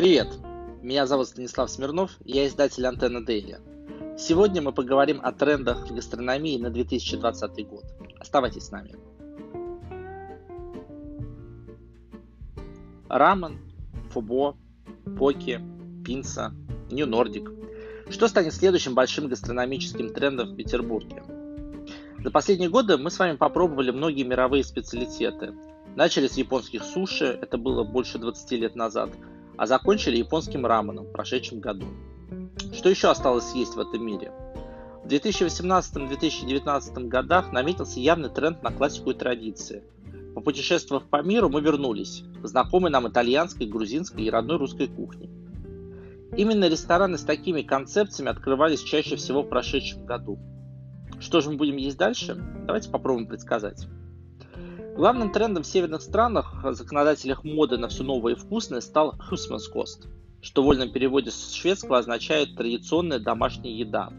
Меня зовут Станислав Смирнов, я издатель Антенна Дейли. Сегодня мы поговорим о трендах гастрономии на 2020 год. Оставайтесь с нами. Рамен, фубо, поки, пинса, нью нордик. Что станет следующим большим гастрономическим трендом в Петербурге? За последние годы мы с вами попробовали многие мировые специалитеты. Начали с японских суши, это было больше 20 лет назад, а закончили японским раменом в прошедшем году. Что еще осталось есть в этом мире? В 2018-2019 годах наметился явный тренд на классику и традиции. Попутешествовав по миру, мы вернулись к знакомой нам итальянской, грузинской и родной русской кухне. Именно рестораны с такими концепциями открывались чаще всего в прошедшем году – что же мы будем есть дальше? Давайте попробуем предсказать. Главным трендом в северных странах, законодателях моды на все новое и вкусное, стал хусманскост, что в вольном переводе с шведского означает традиционная домашняя еда.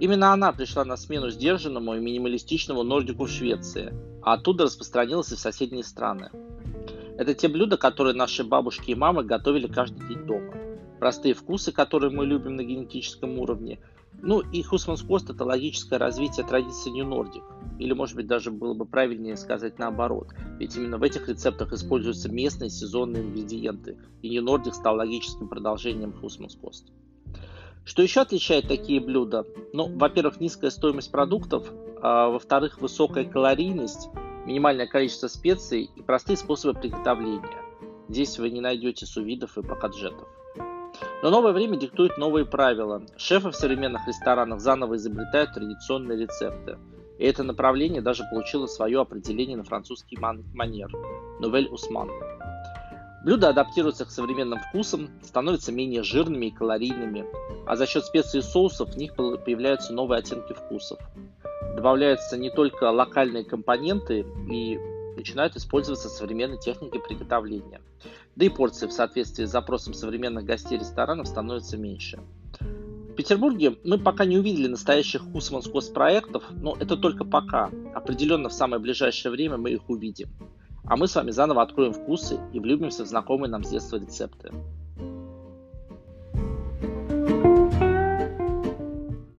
Именно она пришла на смену сдержанному и минималистичному нордику в Швеции, а оттуда распространилась и в соседние страны. Это те блюда, которые наши бабушки и мамы готовили каждый день дома. Простые вкусы, которые мы любим на генетическом уровне, ну и Хусманскост – это логическое развитие традиции Nordic. Или, может быть, даже было бы правильнее сказать наоборот. Ведь именно в этих рецептах используются местные сезонные ингредиенты. И Nordic стал логическим продолжением Хусманскост. Что еще отличает такие блюда? Ну, во-первых, низкая стоимость продуктов, а во-вторых, высокая калорийность, минимальное количество специй и простые способы приготовления. Здесь вы не найдете сувидов и покаджетов. Но новое время диктует новые правила. Шефы в современных ресторанах заново изобретают традиционные рецепты. И это направление даже получило свое определение на французский манер – «Новель Усман». Блюда адаптируются к современным вкусам, становятся менее жирными и калорийными, а за счет специй и соусов в них появляются новые оттенки вкусов. Добавляются не только локальные компоненты и начинают использоваться современные техники приготовления. Да и порции в соответствии с запросом современных гостей ресторанов становятся меньше. Петербурге мы пока не увидели настоящих Хусманскос проектов, но это только пока. Определенно в самое ближайшее время мы их увидим. А мы с вами заново откроем вкусы и влюбимся в знакомые нам с детства рецепты.